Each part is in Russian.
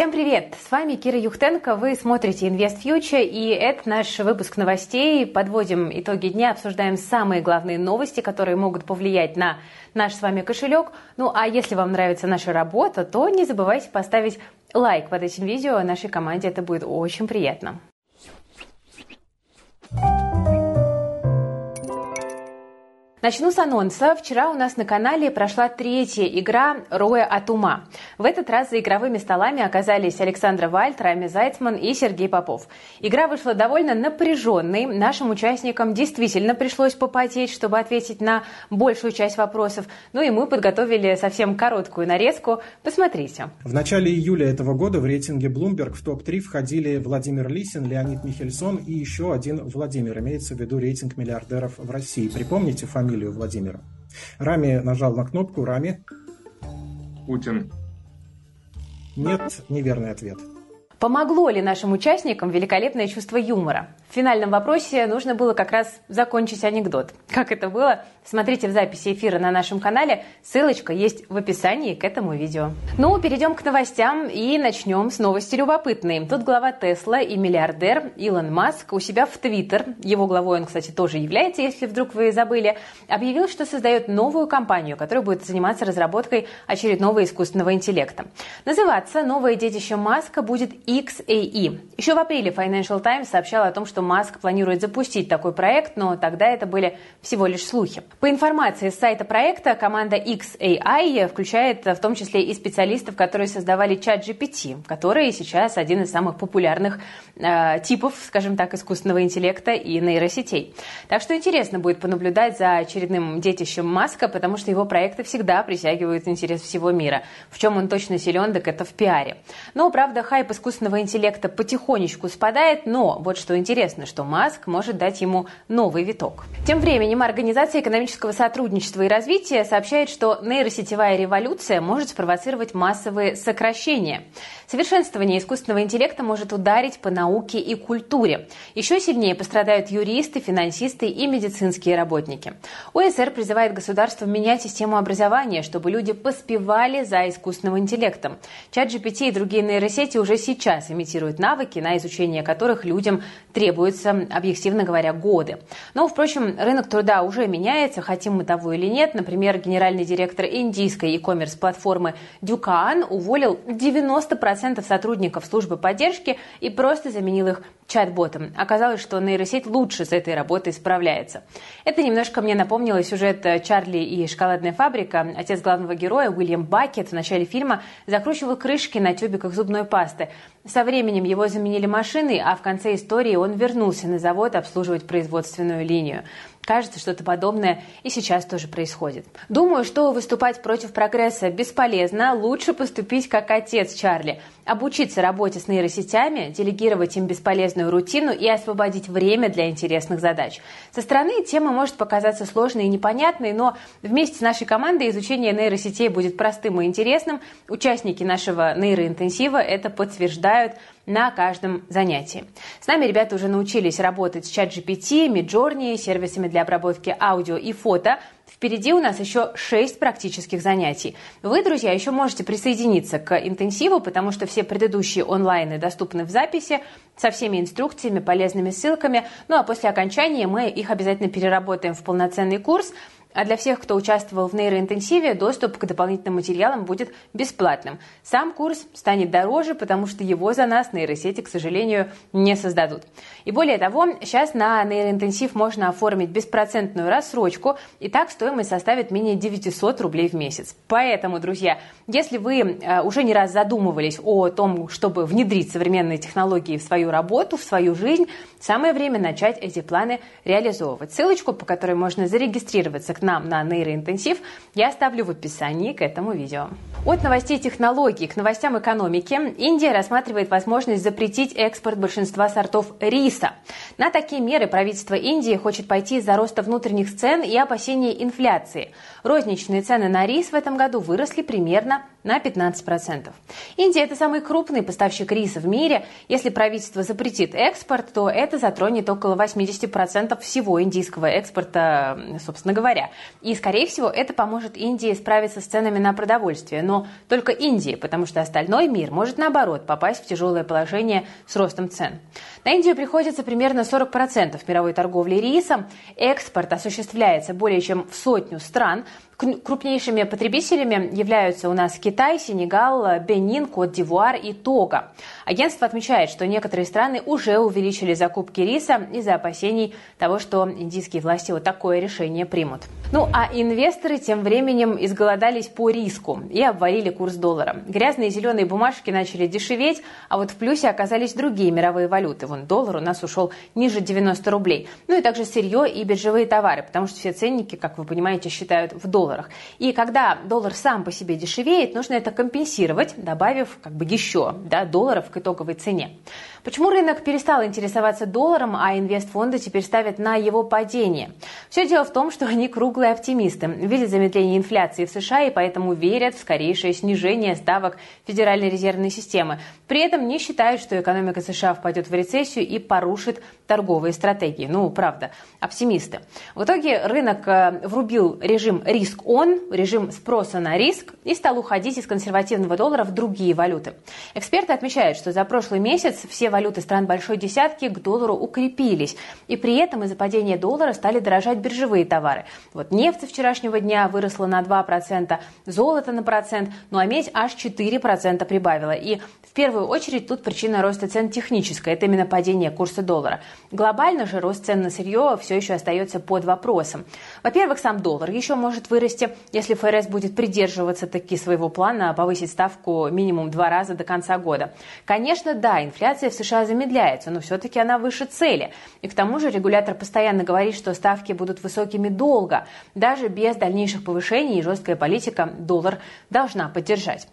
Всем привет! С вами Кира Юхтенко. Вы смотрите Invest Future, и это наш выпуск новостей. Подводим итоги дня, обсуждаем самые главные новости, которые могут повлиять на наш с вами кошелек. Ну а если вам нравится наша работа, то не забывайте поставить лайк под этим видео нашей команде. Это будет очень приятно. Начну с анонса. Вчера у нас на канале прошла третья игра «Роя от ума». В этот раз за игровыми столами оказались Александра Вальт, Рами Зайцман и Сергей Попов. Игра вышла довольно напряженной. Нашим участникам действительно пришлось попотеть, чтобы ответить на большую часть вопросов. Ну и мы подготовили совсем короткую нарезку. Посмотрите. В начале июля этого года в рейтинге Bloomberg в топ-3 входили Владимир Лисин, Леонид Михельсон и еще один Владимир. Имеется в виду рейтинг миллиардеров в России. Припомните фамилию фамилию Владимира. Рами нажал на кнопку. Рами? Путин. Нет, неверный ответ. Помогло ли нашим участникам великолепное чувство юмора? В финальном вопросе нужно было как раз закончить анекдот. Как это было, смотрите в записи эфира на нашем канале. Ссылочка есть в описании к этому видео. Ну, перейдем к новостям и начнем с новости любопытной. Тут глава Тесла и миллиардер Илон Маск у себя в Твиттер, его главой он, кстати, тоже является, если вдруг вы забыли, объявил, что создает новую компанию, которая будет заниматься разработкой очередного искусственного интеллекта. Называться новое детище Маска будет XAE. Еще в апреле Financial Times сообщал о том, что Маск планирует запустить такой проект, но тогда это были всего лишь слухи. По информации с сайта проекта, команда XAI включает в том числе и специалистов, которые создавали чат GPT, который сейчас один из самых популярных э, типов, скажем так, искусственного интеллекта и нейросетей. Так что интересно будет понаблюдать за очередным детищем Маска, потому что его проекты всегда притягивают интерес всего мира. В чем он точно силен, так это в пиаре. Но, правда, хайп искусственного интеллекта потихонечку спадает, но вот что интересно, что Маск может дать ему новый виток. Тем временем Организация экономического сотрудничества и развития сообщает, что нейросетевая революция может спровоцировать массовые сокращения. Совершенствование искусственного интеллекта может ударить по науке и культуре. Еще сильнее пострадают юристы, финансисты и медицинские работники. ОСР призывает государство менять систему образования, чтобы люди поспевали за искусственным интеллектом. Чат GPT и другие нейросети уже сейчас имитируют навыки, на изучение которых людям требуется, объективно говоря, годы. Но, впрочем, рынок труда уже меняется, хотим мы того или нет. Например, генеральный директор индийской e-commerce платформы Дюкаан уволил 90% 10% сотрудников службы поддержки и просто заменил их чат-ботом. Оказалось, что нейросеть лучше с этой работой справляется. Это немножко мне напомнило сюжет Чарли и шоколадная фабрика. Отец главного героя Уильям Бакет в начале фильма закручивал крышки на тюбиках зубной пасты. Со временем его заменили машиной, а в конце истории он вернулся на завод обслуживать производственную линию. Кажется, что-то подобное и сейчас тоже происходит. Думаю, что выступать против прогресса бесполезно. Лучше поступить как отец Чарли. Обучиться работе с нейросетями, делегировать им бесполезную рутину и освободить время для интересных задач. Со стороны тема может показаться сложной и непонятной, но вместе с нашей командой изучение нейросетей будет простым и интересным. Участники нашего нейроинтенсива это подтверждают на каждом занятии. С нами ребята уже научились работать с ChatGPT, Midjourney, сервисами для обработки аудио и фото. Впереди у нас еще 6 практических занятий. Вы, друзья, еще можете присоединиться к интенсиву, потому что все предыдущие онлайны доступны в записи со всеми инструкциями, полезными ссылками. Ну а после окончания мы их обязательно переработаем в полноценный курс – а для всех, кто участвовал в нейроинтенсиве, доступ к дополнительным материалам будет бесплатным. Сам курс станет дороже, потому что его за нас нейросети, к сожалению, не создадут. И более того, сейчас на нейроинтенсив можно оформить беспроцентную рассрочку, и так стоимость составит менее 900 рублей в месяц. Поэтому, друзья, если вы э, уже не раз задумывались о том, чтобы внедрить современные технологии в свою работу, в свою жизнь, самое время начать эти планы реализовывать. Ссылочку, по которой можно зарегистрироваться нам на нейроинтенсив, я оставлю в описании к этому видео. От новостей технологий к новостям экономики Индия рассматривает возможность запретить экспорт большинства сортов риса. На такие меры правительство Индии хочет пойти из-за роста внутренних цен и опасения инфляции. Розничные цены на рис в этом году выросли примерно на 15%. Индия – это самый крупный поставщик риса в мире. Если правительство запретит экспорт, то это затронет около 80% всего индийского экспорта, собственно говоря. И, скорее всего, это поможет Индии справиться с ценами на продовольствие. Но только Индии, потому что остальной мир может, наоборот, попасть в тяжелое положение с ростом цен. На Индию приходится примерно 40% мировой торговли рисом. Экспорт осуществляется более чем в сотню стран. Крупнейшими потребителями являются у нас Китай, Сенегал, Бенин, Кот-Дивуар и Тога. Агентство отмечает, что некоторые страны уже увеличили закупки риса из-за опасений того, что индийские власти вот такое решение примут. Ну а инвесторы тем временем изголодались по риску и обвалили курс доллара. Грязные зеленые бумажки начали дешеветь, а вот в плюсе оказались другие мировые валюты. Вон доллар у нас ушел ниже 90 рублей. Ну и также сырье и биржевые товары, потому что все ценники, как вы понимаете, считают в долларах долларах. И когда доллар сам по себе дешевеет, нужно это компенсировать, добавив как бы еще да, долларов к итоговой цене. Почему рынок перестал интересоваться долларом, а инвестфонды теперь ставят на его падение? Все дело в том, что они круглые оптимисты, видят замедление инфляции в США и поэтому верят в скорейшее снижение ставок Федеральной резервной системы. При этом не считают, что экономика США впадет в рецессию и порушит торговые стратегии. Ну, правда, оптимисты. В итоге рынок э, врубил режим риск-он, режим спроса на риск и стал уходить из консервативного доллара в другие валюты. Эксперты отмечают, что за прошлый месяц все валюты стран Большой Десятки к доллару укрепились. И при этом из-за падения доллара стали дорожать биржевые товары. Вот нефть вчерашнего дня выросла на 2%, золото на процент, ну а медь аж 4% прибавила. И в первую очередь тут причина роста цен техническая. Это именно падение курса доллара. Глобально же рост цен на сырье все еще остается под вопросом. Во-первых, сам доллар еще может вырасти, если ФРС будет придерживаться таки своего плана повысить ставку минимум два раза до конца года. Конечно, да, инфляция в США замедляется, но все-таки она выше цели. И к тому же регулятор постоянно говорит, что ставки будут высокими долго. Даже без дальнейших повышений и жесткая политика доллар должна поддержать.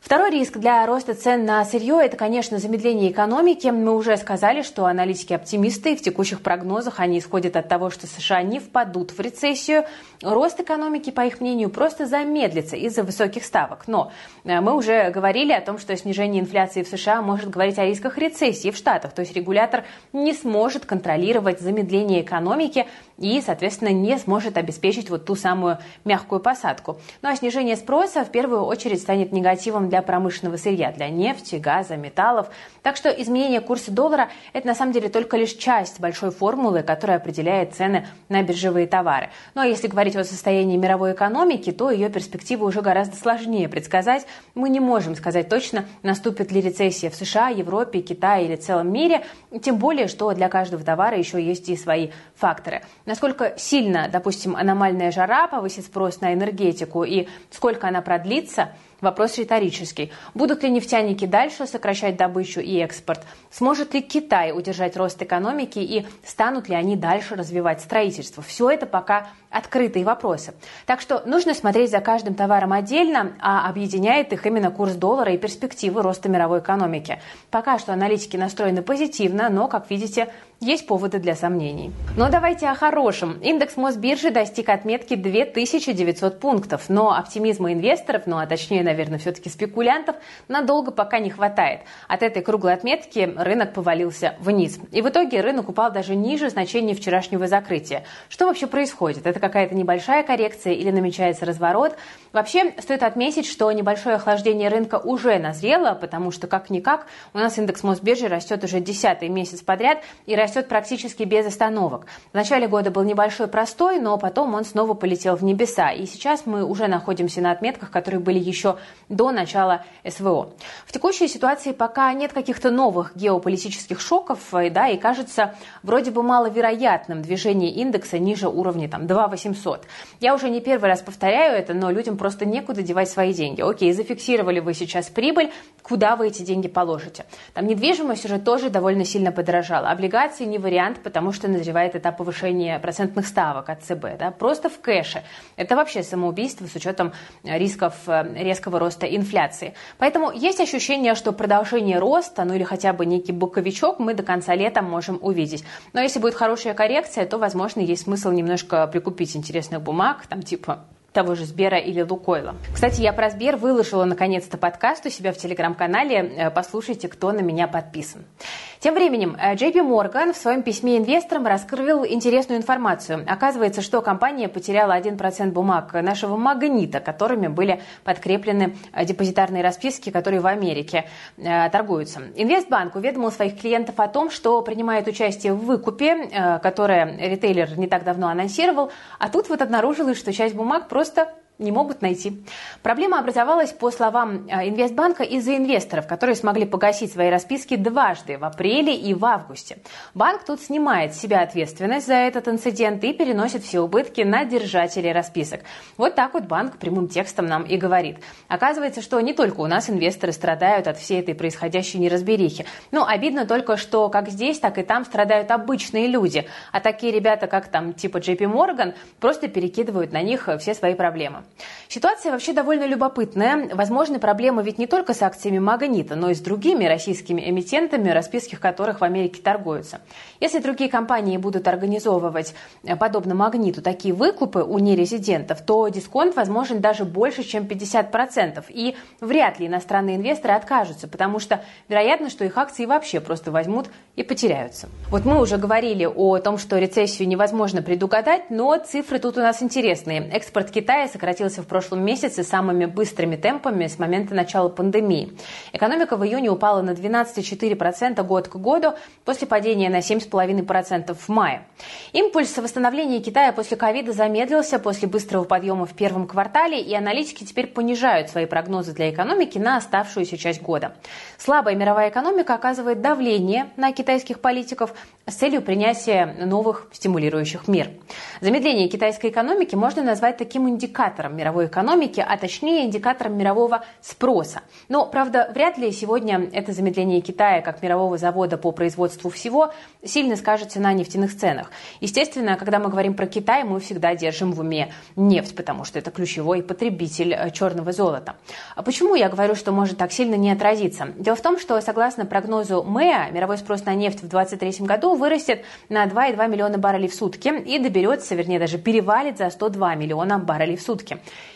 Второй риск для роста цен на сырье – это, конечно, замедление экономики. Мы уже сказали, что аналитики оптимисты, в текущих прогнозах они исходят от того, что США не впадут в рецессию. Рост экономики, по их мнению, просто замедлится из-за высоких ставок. Но э, мы уже говорили о том, что снижение инфляции в США может говорить о рисках рецессии в Штатах. То есть регулятор не сможет контролировать замедление экономики и, соответственно, не сможет обеспечить вот ту самую мягкую посадку. Ну а снижение спроса в первую очередь станет негативом для промышленного сырья, для нефти, газа, металлов. Так что изменение курса доллара – это на самом деле только лишь часть большой формулы, которая определяет цены на биржевые товары. Ну а если говорить о состоянии мировой экономики, то ее перспективы уже гораздо сложнее предсказать. Мы не можем сказать точно, наступит ли рецессия в США, Европе, Китае или целом мире, тем более, что для каждого товара еще есть и свои факторы. Насколько сильно, допустим, аномальная жара повысит спрос на энергетику и сколько она продлится – Вопрос риторический. Будут ли нефтяники дальше сокращать добычу и экспорт? Сможет ли Китай удержать рост экономики и станут ли они дальше развивать строительство? Все это пока открытые вопросы. Так что нужно смотреть за каждым товаром отдельно, а объединяет их именно курс доллара и перспективы роста мировой экономики. Пока что аналитики настроены позитивно, но, как видите, есть поводы для сомнений. Но давайте о хорошем. Индекс Мосбиржи достиг отметки 2900 пунктов, но оптимизма инвесторов, ну а точнее, наверное, все-таки спекулянтов, надолго пока не хватает. От этой круглой отметки рынок повалился вниз. И в итоге рынок упал даже ниже значения вчерашнего закрытия. Что вообще происходит? Это какая-то небольшая коррекция или намечается разворот? Вообще, стоит отметить, что небольшое охлаждение рынка уже назрело, потому что, как-никак, у нас индекс Мосбиржи растет уже десятый месяц подряд и растет практически без остановок. В начале года был небольшой простой, но потом он снова полетел в небеса. И сейчас мы уже находимся на отметках, которые были еще до начала СВО. В текущей ситуации пока нет каких-то новых геополитических шоков, да, и кажется вроде бы маловероятным движение индекса ниже уровня там 2800. Я уже не первый раз повторяю это, но людям просто некуда девать свои деньги. Окей, зафиксировали вы сейчас прибыль, куда вы эти деньги положите? Там недвижимость уже тоже довольно сильно подорожала. Облигации не вариант, потому что назревает этап повышения процентных ставок от ЦБ. Да? Просто в кэше. Это вообще самоубийство с учетом рисков э, резкого роста инфляции. Поэтому есть ощущение, что продолжение роста, ну или хотя бы некий боковичок мы до конца лета можем увидеть. Но если будет хорошая коррекция, то, возможно, есть смысл немножко прикупить интересных бумаг, там типа того же Сбера или Лукойла. Кстати, я про Сбер выложила наконец-то подкаст у себя в телеграм-канале. Э, послушайте, кто на меня подписан. Тем временем, э, JP Morgan в своем письме инвесторам раскрыл интересную информацию. Оказывается, что компания потеряла 1% бумаг нашего магнита, которыми были подкреплены э, депозитарные расписки, которые в Америке торгуются. Инвестбанк уведомил своих клиентов о том, что принимает участие в выкупе, которое ритейлер не так давно анонсировал, а тут вот обнаружилось, что часть бумаг просто просто не могут найти. Проблема образовалась, по словам э, Инвестбанка, из-за инвесторов, которые смогли погасить свои расписки дважды, в апреле и в августе. Банк тут снимает с себя ответственность за этот инцидент и переносит все убытки на держателей расписок. Вот так вот банк прямым текстом нам и говорит. Оказывается, что не только у нас инвесторы страдают от всей этой происходящей неразберихи. Ну, обидно только, что как здесь, так и там страдают обычные люди. А такие ребята, как там типа JP Morgan, просто перекидывают на них все свои проблемы. Ситуация вообще довольно любопытная. Возможны проблемы ведь не только с акциями Магнита, но и с другими российскими эмитентами, расписки которых в Америке торгуются. Если другие компании будут организовывать, э, подобно Магниту, такие выкупы у нерезидентов, то дисконт возможен даже больше, чем 50%. И вряд ли иностранные инвесторы откажутся, потому что вероятно, что их акции вообще просто возьмут и потеряются. Вот мы уже говорили о том, что рецессию невозможно предугадать, но цифры тут у нас интересные. Экспорт Китая сократился сократился в прошлом месяце самыми быстрыми темпами с момента начала пандемии. Экономика в июне упала на 12,4% год к году после падения на 7,5% в мае. Импульс восстановления Китая после ковида замедлился после быстрого подъема в первом квартале, и аналитики теперь понижают свои прогнозы для экономики на оставшуюся часть года. Слабая мировая экономика оказывает давление на китайских политиков с целью принятия новых стимулирующих мер. Замедление китайской экономики можно назвать таким индикатором индикатором мировой экономики, а точнее индикатором мирового спроса. Но, правда, вряд ли сегодня это замедление Китая как мирового завода по производству всего сильно скажется на нефтяных ценах. Естественно, когда мы говорим про Китай, мы всегда держим в уме нефть, потому что это ключевой потребитель э, черного золота. А почему я говорю, что может так сильно не отразиться? Дело в том, что согласно прогнозу МЭА, мировой спрос на нефть в 2023 году вырастет на 2,2 миллиона баррелей в сутки и доберется, вернее, даже перевалит за 102 миллиона баррелей в сутки.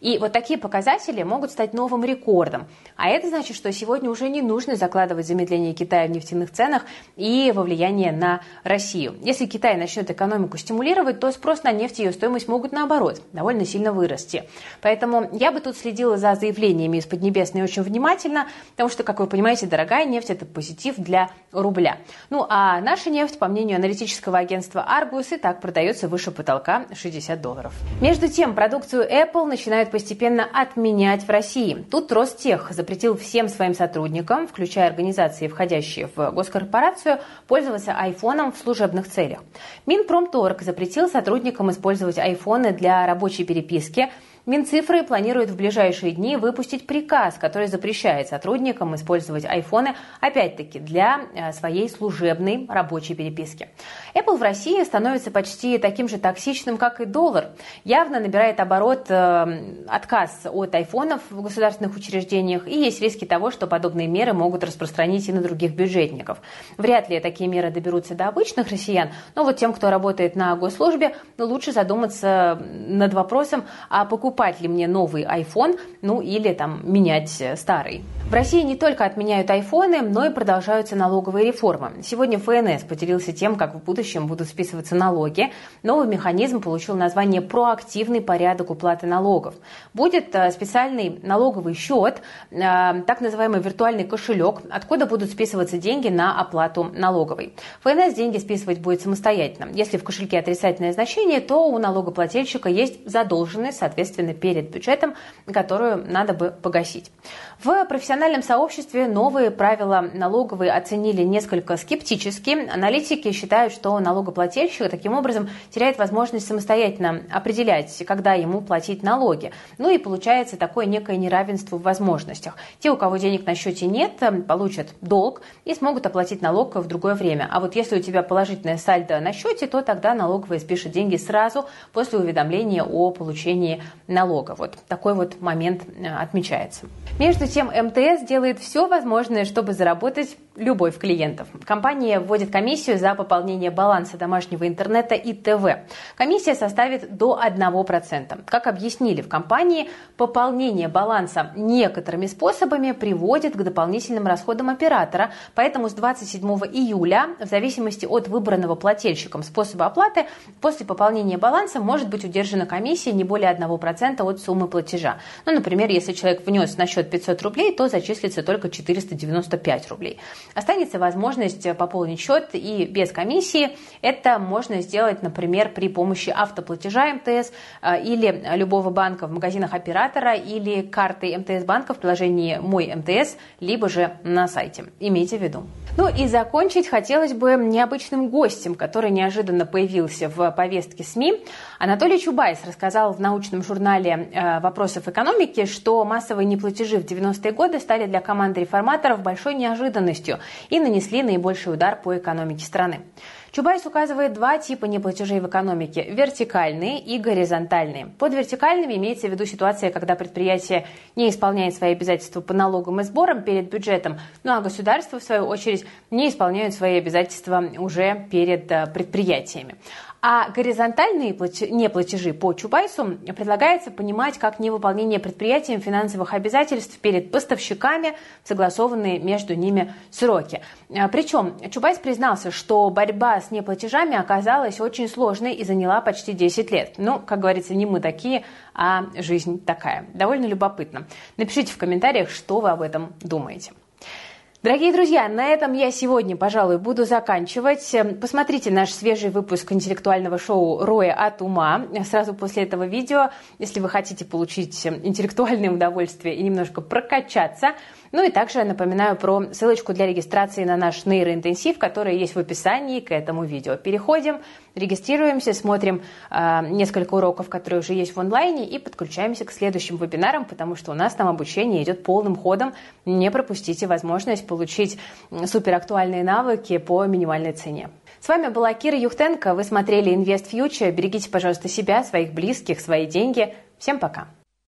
И вот такие показатели могут стать новым рекордом. А это значит, что сегодня уже не нужно закладывать замедление Китая в нефтяных ценах и его влияние на Россию. Если Китай начнет экономику стимулировать, то спрос на нефть и ее стоимость могут наоборот довольно сильно вырасти. Поэтому я бы тут следила за заявлениями из Поднебесной очень внимательно, потому что, как вы понимаете, дорогая нефть – это позитив для рубля. Ну а наша нефть, по мнению аналитического агентства Argus, и так продается выше потолка 60 долларов. Между тем, продукцию Apple начинают постепенно отменять в России. Тут Ростех запретил всем своим сотрудникам, включая организации, входящие в госкорпорацию, пользоваться айфоном в служебных целях. Минпромторг запретил сотрудникам использовать айфоны для рабочей переписки, Минцифры планирует в ближайшие дни выпустить приказ, который запрещает сотрудникам использовать айфоны, опять-таки, для э, своей служебной рабочей переписки. Apple в России становится почти таким же токсичным, как и доллар. Явно набирает оборот э, отказ от айфонов в государственных учреждениях, и есть риски того, что подобные меры могут распространить и на других бюджетников. Вряд ли такие меры доберутся до обычных россиян, но вот тем, кто работает на госслужбе, лучше задуматься над вопросом о покупке покупать ли мне новый iPhone, ну или там менять старый. В России не только отменяют айфоны, но и продолжаются налоговые реформы. Сегодня ФНС поделился тем, как в будущем будут списываться налоги. Новый механизм получил название «Проактивный порядок уплаты налогов». Будет э, специальный налоговый счет, э, так называемый виртуальный кошелек, откуда будут списываться деньги на оплату налоговой. ФНС деньги списывать будет самостоятельно. Если в кошельке отрицательное значение, то у налогоплательщика есть задолженность, соответственно, перед бюджетом, которую надо бы погасить. В профессиональном сообществе новые правила налоговые оценили несколько скептически. Аналитики считают, что налогоплательщик таким образом теряет возможность самостоятельно определять, когда ему платить налоги. Ну и получается такое некое неравенство в возможностях. Те, у кого денег на счете нет, получат долг и смогут оплатить налог в другое время. А вот если у тебя положительное сальдо на счете, то тогда налоговая спишет деньги сразу после уведомления о получении налога. Вот такой вот момент э, отмечается. Между тем, МТС МТС делает все возможное, чтобы заработать любовь клиентов. Компания вводит комиссию за пополнение баланса домашнего интернета и ТВ. Комиссия составит до 1%. Как объяснили в компании, пополнение баланса некоторыми способами приводит к дополнительным расходам оператора, поэтому с 27 июля, в зависимости от выбранного плательщиком способа оплаты, после пополнения баланса может быть удержана комиссия не более 1% от суммы платежа. Ну, например, если человек внес на счет 500 рублей, то зачислится только 495 рублей. Останется возможность пополнить счет и без комиссии. Это можно сделать, например, при помощи автоплатежа МТС э, или любого банка в магазинах оператора или карты МТС банка в приложении «Мой МТС», либо же на сайте. Имейте в виду. Ну и закончить хотелось бы необычным гостем, который неожиданно появился в повестке СМИ. Анатолий Чубайс рассказал в научном журнале э, «Вопросов экономики», что массовые неплатежи в 90-е годы стали для команды реформаторов большой неожиданностью и нанесли наибольший удар по экономике страны. Чубайс указывает два типа неплатежей в экономике – вертикальные и горизонтальные. Под вертикальными имеется в виду ситуация, когда предприятие не исполняет свои обязательства по налогам и сборам перед бюджетом, ну а государство, в свою очередь, не исполняет свои обязательства уже перед э, предприятиями. А горизонтальные неплатежи по Чубайсу предлагается понимать как невыполнение предприятием финансовых обязательств перед поставщиками, согласованные между ними сроки. А, Причем Чубайс признался, что борьба с неплатежами оказалась очень сложной и заняла почти 10 лет. Ну, как говорится, не мы такие, а жизнь такая. Довольно любопытно. Напишите в комментариях, что вы об этом думаете. Дорогие друзья, на этом я сегодня, пожалуй, буду заканчивать. Посмотрите наш свежий выпуск интеллектуального шоу «Роя от ума» сразу после этого видео, если вы хотите получить интеллектуальное удовольствие и немножко прокачаться – ну и также напоминаю про ссылочку для регистрации на наш нейроинтенсив, который есть в описании к этому видео. Переходим, регистрируемся, смотрим э, несколько уроков, которые уже есть в онлайне, и подключаемся к следующим вебинарам, потому что у нас там обучение идет полным ходом. Не пропустите возможность получить суперактуальные навыки по минимальной цене. С вами была Кира Юхтенко. Вы смотрели Invest Future. Берегите, пожалуйста, себя, своих близких, свои деньги. Всем пока.